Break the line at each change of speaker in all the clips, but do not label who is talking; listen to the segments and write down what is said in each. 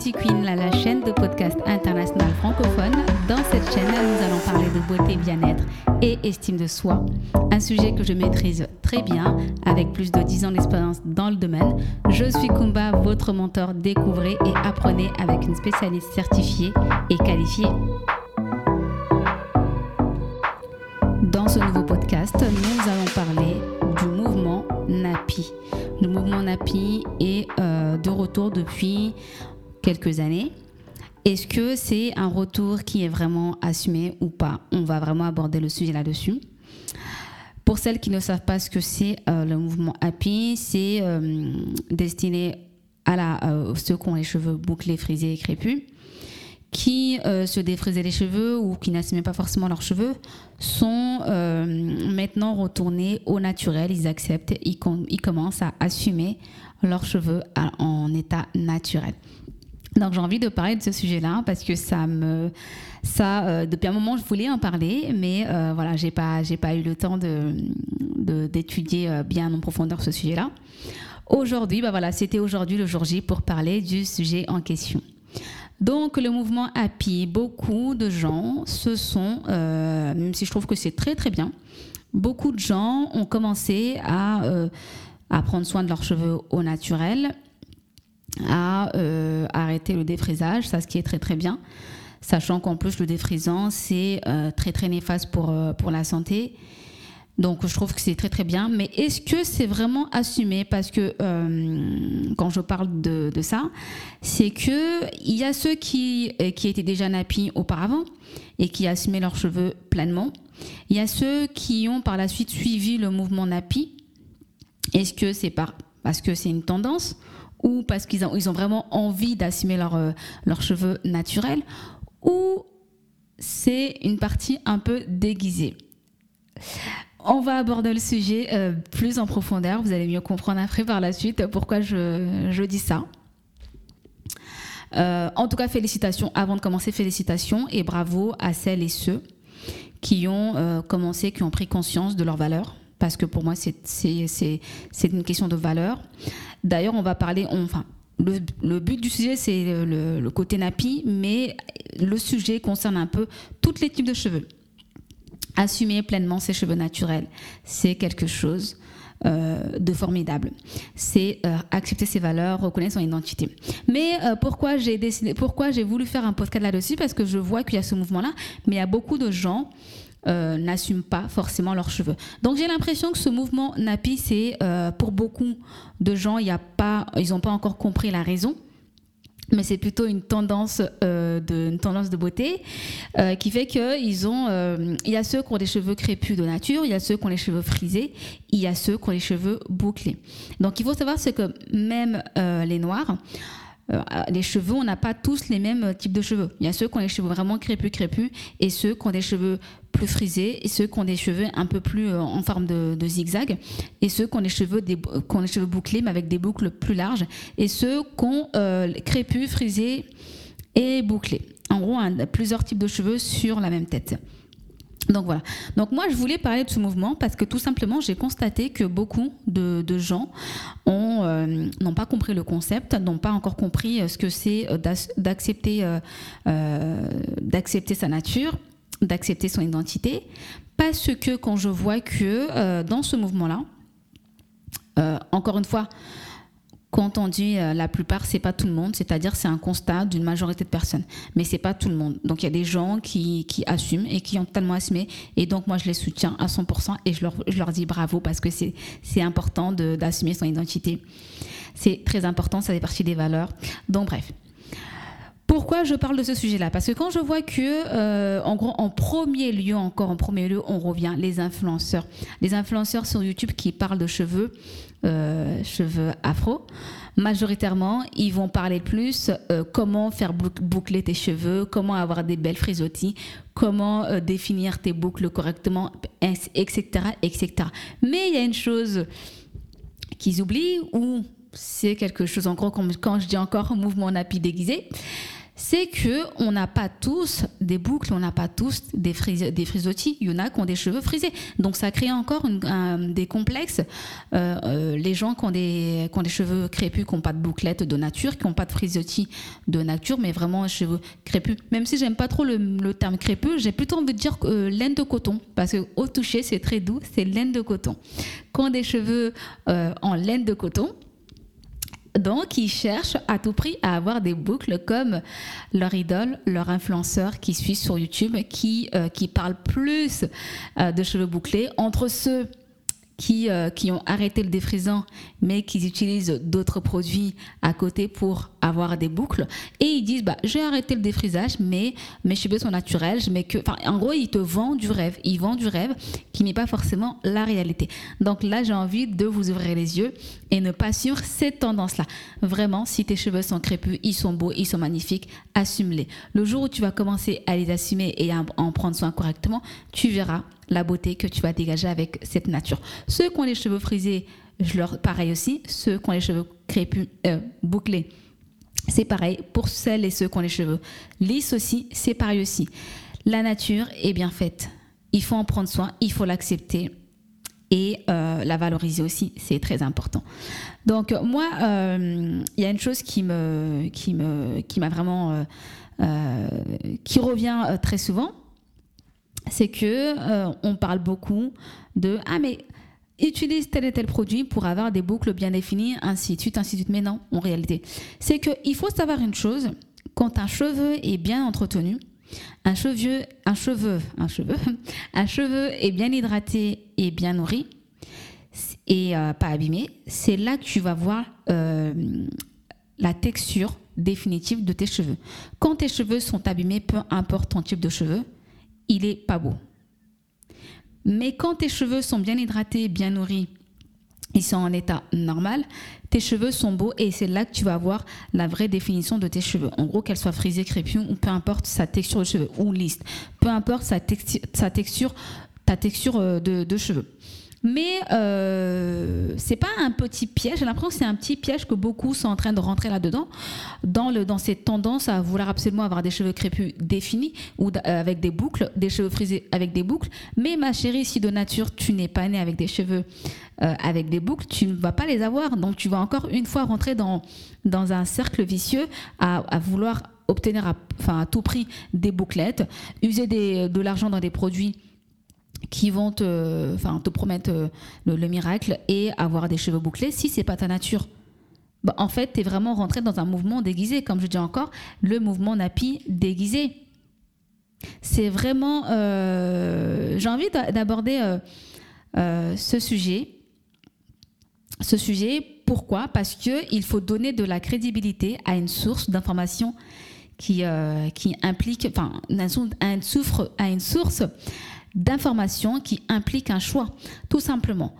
Beauty Queen, la, chaîne de podcast international francophone. Dans cette chaîne, nous allons parler de beauté, bien-être et estime de soi. Un sujet que je maîtrise très bien, avec plus de 10 ans d'expérience dans le domaine. Je suis Kumba, votre mentor. Découvrez et apprenez avec une spécialiste certifiée et qualifiée. Dans ce nouveau podcast, nous allons parler du mouvement NAPI. Le mouvement NAPI est euh, de retour depuis années. Est-ce que c'est un retour qui est vraiment assumé ou pas? On va vraiment aborder le sujet là-dessus. Pour celles qui ne savent pas ce que c'est euh, le mouvement Happy, c'est euh, destiné à euh, ceux qui ont les cheveux bouclés, frisés et crépus, qui se défrisaient les cheveux ou qui n'assumaient pas forcément leurs cheveux, sont maintenant retournés au naturel. Ils acceptent, ils commencent à assumer leurs cheveux en état naturel. Donc j'ai envie de parler de ce sujet-là parce que ça me, ça, euh, depuis un moment je voulais en parler, mais euh, voilà, j'ai pas, j'ai pas eu le temps de, d'étudier euh, bien en profondeur ce sujet-là. Aujourd'hui, bah voilà, c'était aujourd'hui le jour J pour parler du sujet en question. Donc le mouvement Happy, beaucoup de gens se sont, même si je trouve que c'est très très bien, beaucoup de gens ont commencé à, à prendre soin de leurs cheveux au naturel à euh, arrêter le défrisage, ça ce qui est très très bien, sachant qu'en plus le défrisant c'est euh, très très néfaste pour, euh, pour la santé. Donc je trouve que c'est très très bien, mais est-ce que c'est vraiment assumé? Parce que quand je parle de, de ça, c'est que il y a ceux qui, qui étaient déjà nappis auparavant et qui assumaient leurs cheveux pleinement. Il y a ceux qui ont par la suite suivi le mouvement nappy. Est-ce que c'est par, parce que c'est une tendance ou parce qu'ils ont, ils ont vraiment envie d'assumer euh, leurs cheveux naturels, ou c'est une partie un peu déguisée. On va aborder le sujet euh, plus en profondeur. Vous allez mieux comprendre après par la suite pourquoi je, je dis ça. Euh, en tout cas, félicitations. Avant de commencer, félicitations et bravo à celles et ceux qui ont commencé, qui ont pris conscience de leur valeur. Parce que pour moi, c'est une question de valeur. D'ailleurs, on va parler, enfin, le, but du sujet, c'est le, côté nappy, mais le sujet concerne un peu tous les types de cheveux. Assumer pleinement ses cheveux naturels, c'est quelque chose de formidable. C'est euh, accepter ses valeurs, reconnaître son identité. Mais euh, pourquoi j'ai décidé, pourquoi j'ai voulu faire un podcast là-dessus? Parce que je vois qu'il y a ce mouvement-là, mais il y a beaucoup de gens euh, n'assument pas forcément leurs cheveux. Donc j'ai l'impression que ce mouvement nappy, c'est euh, pour beaucoup de gens, y a pas, ils n'ont pas encore compris la raison. Mais c'est plutôt une tendance, euh, de, beauté qui fait qu'ils ont. il y a ceux qui ont des cheveux crépus de nature, il y a ceux qui ont les cheveux frisés, il y a ceux qui ont les cheveux bouclés. Donc il faut savoir ce que même les noirs, euh, les cheveux, on n'a pas tous les mêmes euh, types de cheveux. Il y a ceux qui ont les cheveux vraiment crépus, crépus, et ceux qui ont des cheveux plus frisés, et ceux qui ont des cheveux un peu plus euh, en forme de, zigzag, et ceux qui ont cheveux, des, qui cheveux bouclés, mais avec des boucles plus larges, et ceux qui ont crépus, frisés et bouclés. En gros, plusieurs types de cheveux sur la même tête. Donc voilà. Donc moi, je voulais parler de ce mouvement parce que tout simplement, j'ai constaté que beaucoup de, gens euh, n'ont pas compris le concept, n'ont pas encore compris euh, ce que c'est euh, d'accepter d'accepter sa nature, d'accepter son identité. Parce que quand je vois que dans ce mouvement-là, encore une fois, quand on dit euh, la plupart, c'est pas tout le monde, c'est-à-dire c'est un constat d'une majorité de personnes, mais c'est pas tout le monde. Donc il y a des gens qui, assument et qui ont totalement assumé, et donc moi je les soutiens à 100% et je leur, je leur dis bravo parce que c'est important d'assumer son identité. C'est très important, ça fait partie des valeurs. Donc bref. Pourquoi je parle de ce sujet-là? Parce que quand je vois que, euh, en gros, en premier lieu, encore en premier lieu, on revient les influenceurs. Les influenceurs sur YouTube qui parlent de cheveux, euh, cheveux afro, majoritairement, ils vont parler plus euh, comment faire boucler tes cheveux, comment avoir des belles frisottis, comment définir tes boucles correctement, etc., etc. Mais il y a une chose qu'ils oublient ou c'est quelque chose encore, quand je dis encore mouvement nappy déguisé, c'est que on n'a pas tous des boucles, on n'a pas tous des, des frisottis. Il y en a qui ont des cheveux frisés. Donc ça crée encore des complexes. Euh, euh, les gens qui ont, des, qui ont des cheveux crépus, qui n'ont pas de bouclettes de nature, qui n'ont pas de frisottis de nature, mais vraiment cheveux crépus. Même si j'aime pas trop le, terme crépus, j'ai plutôt envie de dire euh, laine de coton, parce que au toucher c'est très doux, c'est laine de coton. Quand des cheveux en laine de coton, donc, ils cherchent à tout prix à avoir des boucles comme leur idole, leur influenceur qui suit sur YouTube, qui, euh, qui parle plus euh, de cheveux bouclés. Entre ceux qui, euh, qui ont arrêté le défrisant, mais qui utilisent d'autres produits à côté pour avoir des boucles. Et ils disent, bah, j'ai arrêté le défrisage, mais mes cheveux sont naturels. Je mets que... enfin, en gros, ils te vendent du rêve. Ils vendent du rêve qui n'est pas forcément la réalité. Donc là, j'ai envie de vous ouvrir les yeux et ne pas suivre cette tendance-là. Vraiment, si tes cheveux sont crépus, ils sont beaux, ils sont magnifiques, assume-les. Le jour où tu vas commencer à les assumer et à en prendre soin correctement, tu verras la beauté que tu vas dégager avec cette nature. Ceux qui ont les cheveux frisés, je leur pareil aussi. Ceux qui ont les cheveux crépus, euh, bouclés, c'est pareil. Pour celles et ceux qui ont les cheveux lisses aussi, c'est pareil aussi. La nature est bien faite. Il faut en prendre soin, il faut l'accepter et euh, la valoriser aussi, c'est très important. Donc moi, euh, il y a une chose qui me, qui me, qui m'a vraiment, qui revient très souvent, c'est que euh, on parle beaucoup de ah mais utilise tel et tel produit pour avoir des boucles bien définies, ainsi de suite, ainsi de suite. Mais non, en réalité, c'est qu'il faut savoir une chose quand un cheveu est bien entretenu, un cheveu, un cheveu, un cheveu, un cheveu est bien hydraté et bien nourri et euh, pas abîmé, c'est là que tu vas voir euh, la texture définitive de tes cheveux. Quand tes cheveux sont abîmés, peu importe ton type de cheveux, il est pas beau. Mais quand tes cheveux sont bien hydratés, bien nourris, ils sont en état normal, tes cheveux sont beaux et c'est là que tu vas voir la vraie définition de tes cheveux. En gros, qu'elle soit frisée, crépue ou peu importe sa texture de cheveux ou lisse, peu importe sa, texture, ta texture euh, de cheveux. Mais euh, c'est pas un petit piège. J'ai l'impression que c'est un petit piège que beaucoup sont en train de rentrer là-dedans, dans, dans cette tendance à vouloir absolument avoir des cheveux crépus définis ou euh, avec des boucles, des cheveux frisés avec des boucles. Mais ma chérie, si de nature tu n'es pas née avec des cheveux euh, avec des boucles, tu ne vas pas les avoir. Donc tu vas encore une fois rentrer dans, dans un cercle vicieux à, à vouloir obtenir à, enfin, à tout prix des bouclettes, user de l'argent dans des produits qui vont te, enfin, te promettre euh, le, miracle et avoir des cheveux bouclés si c'est pas ta nature. Bah, en fait, tu es vraiment rentré dans un mouvement déguisé, comme je dis encore, le mouvement nappy déguisé. C'est vraiment. Euh, j'ai envie d'aborder euh, ce sujet. Ce sujet, pourquoi? Parce qu'il faut donner de la crédibilité à une source d'information qui, qui implique, enfin, un, souffre à une source d'informations qui impliquent un choix, tout simplement.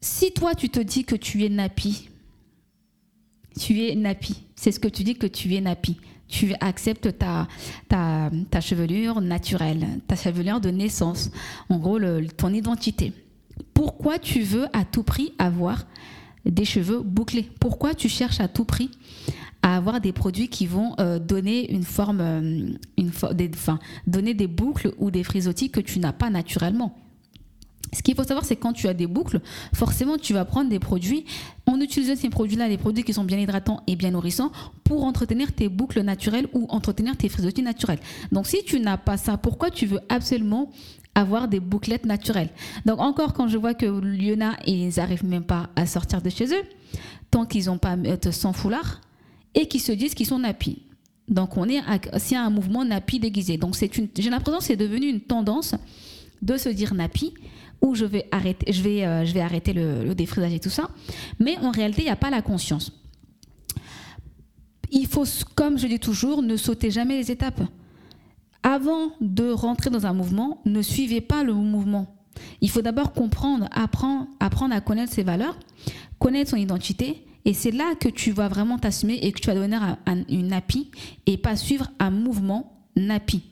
Si toi, tu te dis que tu es nappy, tu es nappy, c'est ce que tu dis que tu es nappy. Tu acceptes ta, ta, ta chevelure naturelle, ta chevelure de naissance, en gros ton identité. Pourquoi tu veux à tout prix avoir des cheveux bouclés? Pourquoi tu cherches à tout prix à avoir des produits qui vont euh, donner une forme, euh, une des, enfin, donner des boucles ou des frisottis que tu n'as pas naturellement. Ce qu'il faut savoir, c'est quand tu as des boucles, forcément, tu vas prendre des produits. en utilisant ces produits-là, des produits qui sont bien hydratants et bien nourrissants, pour entretenir tes boucles naturelles ou entretenir tes frisottis naturels. Donc, si tu n'as pas ça, pourquoi tu veux absolument avoir des bouclettes naturelles? Donc, encore, quand je vois que Lyona, ils n'arrivent même pas à sortir de chez eux, tant qu'ils n'ont pas sans foulard, et qui se disent qu'ils sont nappies. Donc on est c'est un mouvement nappy déguisé. Donc c'est une j'ai l'impression que c'est devenu une tendance de se dire nappy ou je vais arrêter je vais euh, je vais arrêter le, défrisage et tout ça. Mais en réalité, il n'y a pas la conscience. Il faut comme je dis toujours ne sauter jamais les étapes. Avant de rentrer dans un mouvement, ne suivez pas le mouvement. Il faut d'abord comprendre, apprendre, apprendre à connaître ses valeurs, connaître son identité et c'est là que tu vas vraiment t'assumer et que tu vas devenir une nappy et pas suivre un mouvement nappy.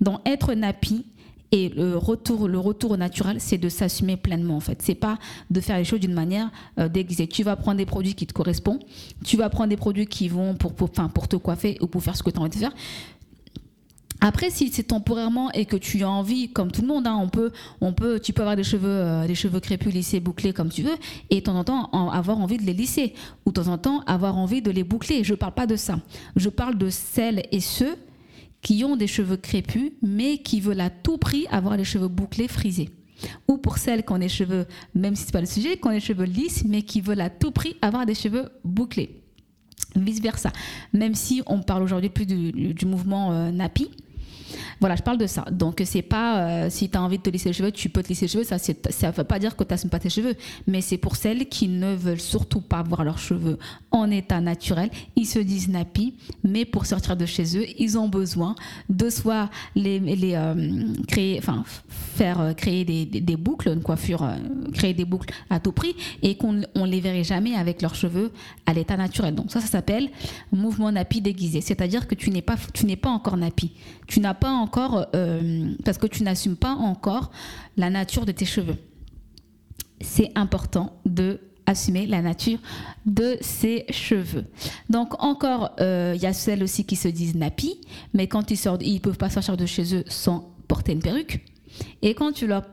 Donc être nappy Et le retour, le retour au naturel, c'est de s'assumer pleinement en fait. C'est pas de faire les choses d'une manière euh, déguisée. Tu vas prendre des produits qui te correspondent. Tu vas prendre des produits qui vont pour, pour, pour te coiffer ou pour faire ce que tu as envie de faire. Après, si c'est temporairement et que tu as envie, comme tout le monde, hein, on peut, on peut, tu peux avoir des cheveux, euh, des cheveux crépus, lissés, bouclés comme tu veux, et de temps en temps avoir envie de les lisser, ou de temps en temps avoir envie de les boucler. Je ne parle pas de ça. Je parle de celles et ceux qui ont des cheveux crépus, mais qui veulent à tout prix avoir les cheveux bouclés, frisés. Ou pour celles qui ont des cheveux, même si ce n'est pas le sujet, qui ont des cheveux lisses, mais qui veulent à tout prix avoir des cheveux bouclés. Vice versa. Même si on parle aujourd'hui plus du, mouvement euh, nappy, voilà, je parle de ça. Donc, c'est pas euh, si tu as envie de te laisser les cheveux, tu peux te laisser les cheveux. Ça ne veut pas dire que tu n'assumes pas tes cheveux. Mais c'est pour celles qui ne veulent surtout pas voir leurs cheveux en état naturel. Ils se disent nappy, mais pour sortir de chez eux, ils ont besoin de soit les, les euh, créer, faire euh, créer des, des, boucles, une coiffure, créer des boucles à tout prix et qu'on ne les verrait jamais avec leurs cheveux à l'état naturel. Donc, ça, ça s'appelle mouvement nappy déguisé. C'est-à-dire que tu n'es pas, pas encore nappy. Tu n'as pas encore, euh, parce que tu n'assumes pas encore la nature de tes cheveux. C'est important de assumer la nature de ses cheveux. Donc encore, il euh, y a celles aussi qui se disent nappy, mais quand ils sortent, ils peuvent pas sortir de chez eux sans porter une perruque. Et quand tu leur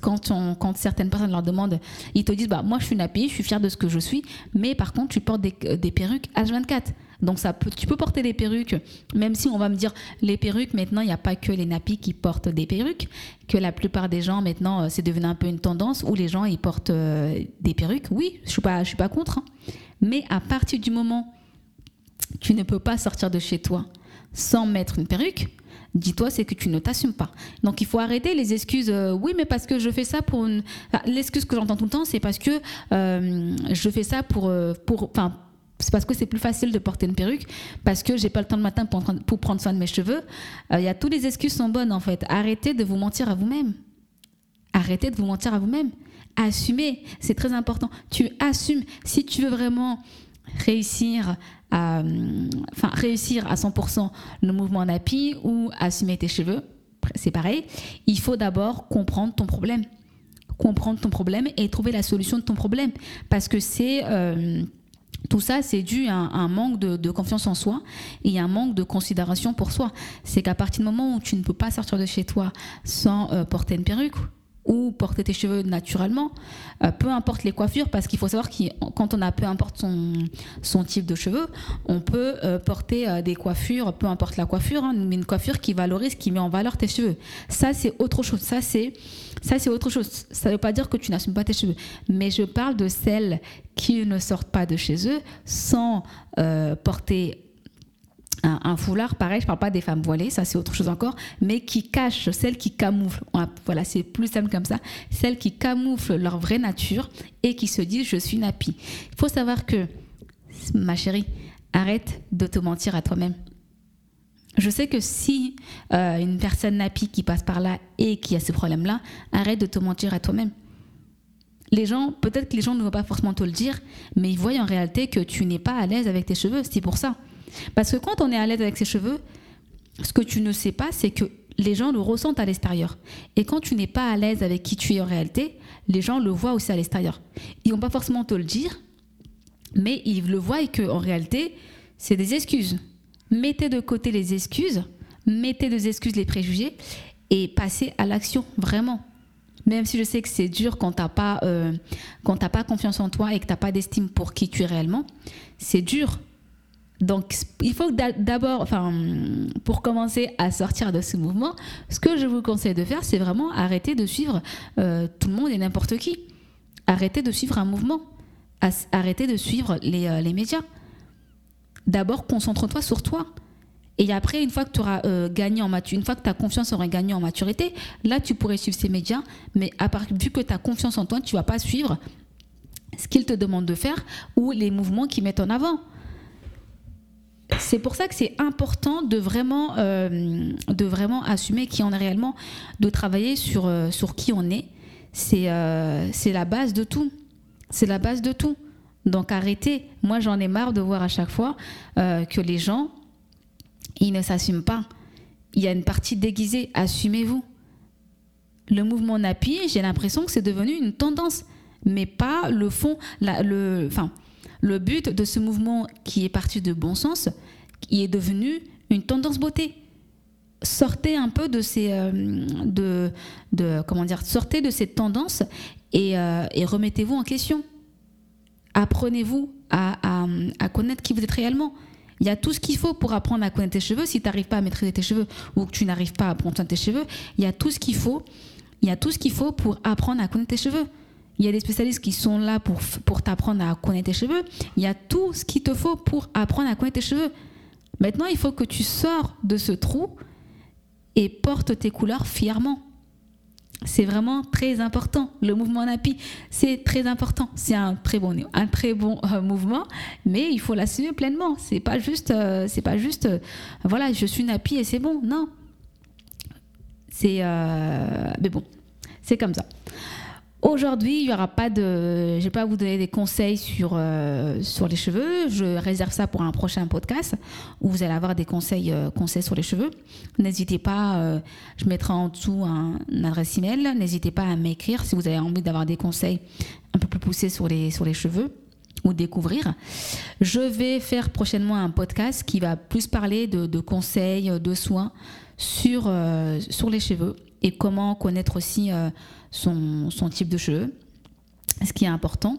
quand, quand, certaines personnes leur demandent, ils te disent bah moi je suis nappy, je suis fière de ce que je suis, mais par contre tu portes des, des perruques H24. Donc ça peut, tu peux porter des perruques, même si on va me dire les perruques, maintenant il n'y a pas que les nappies qui portent des perruques, que la plupart des gens maintenant euh, c'est devenu un peu une tendance où les gens ils portent euh, des perruques. Oui, je suis pas, suis pas contre. Hein. Mais à partir du moment tu ne peux pas sortir de chez toi sans mettre une perruque, dis-toi, c'est que tu ne t'assumes pas. Donc il faut arrêter les excuses. Euh, oui, mais parce que je fais ça pour une. L'excuse que j'entends tout le temps, c'est parce que je fais ça pour, pour, c'est parce que c'est plus facile de porter une perruque, parce que j'ai pas le temps le matin pour, prendre soin de mes cheveux. Il euh, y a toutes les excuses sont bonnes en fait. Arrêtez de vous mentir à vous-même. Arrêtez de vous mentir à vous-même. Assumez, c'est très important. Tu assumes. Si tu veux vraiment réussir à, enfin, réussir à 100% le mouvement nappy ou assumer tes cheveux, c'est pareil. Il faut d'abord comprendre ton problème, comprendre ton problème et trouver la solution de ton problème, parce que c'est euh, tout ça, c'est dû à un, manque de, confiance en soi et un manque de considération pour soi. C'est qu'à partir du moment où tu ne peux pas sortir de chez toi sans euh, porter une perruque ou porter tes cheveux naturellement, euh, peu importe les coiffures, parce qu'il faut savoir que quand on a peu importe son, type de cheveux, on peut euh, porter euh, des coiffures, peu importe la coiffure, hein, mais une coiffure qui valorise, qui met en valeur tes cheveux. Ça, c'est autre chose. Ça, c'est ça, c'est autre chose. Ça ne veut pas dire que tu n'assumes pas tes cheveux, mais je parle de celles qui ne sortent pas de chez eux sans porter un, foulard, pareil, je parle pas des femmes voilées, ça c'est autre chose encore, mais qui cachent, celles qui camouflent, voilà, c'est plus simple comme ça, celles qui camouflent leur vraie nature et qui se disent je suis nappy. Il faut savoir que, ma chérie, arrête de te mentir à toi-même. Je sais que si euh, une personne nappy qui passe par là et qui a ce problème-là, arrête de te mentir à toi-même. Les gens, peut-être que les gens ne vont pas forcément te le dire, mais ils voient en réalité que tu n'es pas à l'aise avec tes cheveux. C'est pour ça. Parce que quand on est à l'aise avec ses cheveux, ce que tu ne sais pas, c'est que les gens le ressentent à l'extérieur. Et quand tu n'es pas à l'aise avec qui tu es en réalité, les gens le voient aussi à l'extérieur. Ils vont pas forcément te le dire, mais ils le voient et que en réalité, c'est des excuses. Mettez de côté les excuses, mettez des excuses les préjugés et passez à l'action, vraiment. Même si je sais que c'est dur quand tu n'as pas, euh, pas confiance en toi et que tu n'as pas d'estime pour qui tu es réellement, c'est dur donc, il faut d'abord, pour commencer à sortir de ce mouvement, ce que je vous conseille de faire, c'est vraiment arrêter de suivre euh, tout le monde et n'importe qui. Arrêter de suivre un mouvement. Arrêter de suivre les, euh, les médias. D'abord, concentre-toi sur toi. Et après, une fois que tu auras euh, gagné en maturité, une fois que ta confiance aura gagné en maturité, là, tu pourrais suivre ces médias. Mais à part, vu que tu as confiance en toi, tu vas pas suivre ce qu'ils te demandent de faire ou les mouvements qu'ils mettent en avant c'est pour ça que c'est important de vraiment, euh, de vraiment assumer qui on est réellement, de travailler sur, euh, sur qui on est. C'est euh, c'est la base de tout. C'est la base de tout. Donc arrêtez. Moi, j'en ai marre de voir à chaque fois que les gens, ils ne s'assument pas. Il y a une partie déguisée. Assumez-vous. le mouvement nappy, j'ai l'impression que c'est devenu une tendance, mais pas le fond, le, enfin, le but de ce mouvement qui est parti de bon sens, qui est devenu une tendance beauté. Sortez un peu de ces, euh, de, de, comment dire, sortez de cette tendance et, euh, et remettez-vous en question. Apprenez-vous à, à, connaître qui vous êtes réellement. Il y a tout ce qu'il faut pour apprendre à connaître tes cheveux. Si tu n'arrives pas à maîtriser tes cheveux ou que tu n'arrives pas à prendre soin de tes cheveux, il y a tout ce qu'il faut. Il y a tout ce qu'il faut pour apprendre à connaître tes cheveux. Il y a des spécialistes qui sont là pour, pour t'apprendre à connaître tes cheveux. Il y a tout ce qu'il te faut pour apprendre à connaître tes cheveux. Maintenant, il faut que tu sors de ce trou et portes tes couleurs fièrement. C'est vraiment très important. Le mouvement NAPI, c'est très important. C'est un très bon, un très bon euh, mouvement, mais il faut l'assumer pleinement. C'est pas juste, euh, c'est pas juste, euh, voilà, je suis NAPI et c'est bon. Non. C'est, mais bon, c'est comme ça. Aujourd'hui, il y aura pas de, je vais pas vous donner des conseils sur euh, sur les cheveux. Je réserve ça pour un prochain podcast où vous allez avoir des conseils euh, conseils sur les cheveux. N'hésitez pas, euh, je mettrai en dessous un, adresse email. N'hésitez pas à m'écrire si vous avez envie d'avoir des conseils un peu plus poussés sur les sur les cheveux ou découvrir. Je vais faire prochainement un podcast qui va plus parler de conseils, de soins sur sur les cheveux et comment connaître aussi son, son type de cheveux, ce qui est important.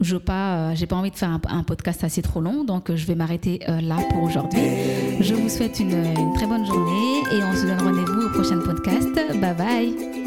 Je n'ai pas, j'ai pas envie de faire un, podcast assez trop long, donc je vais m'arrêter euh, là pour aujourd'hui. Je vous souhaite une très bonne journée et on se donne rendez-vous au prochain podcast. Bye bye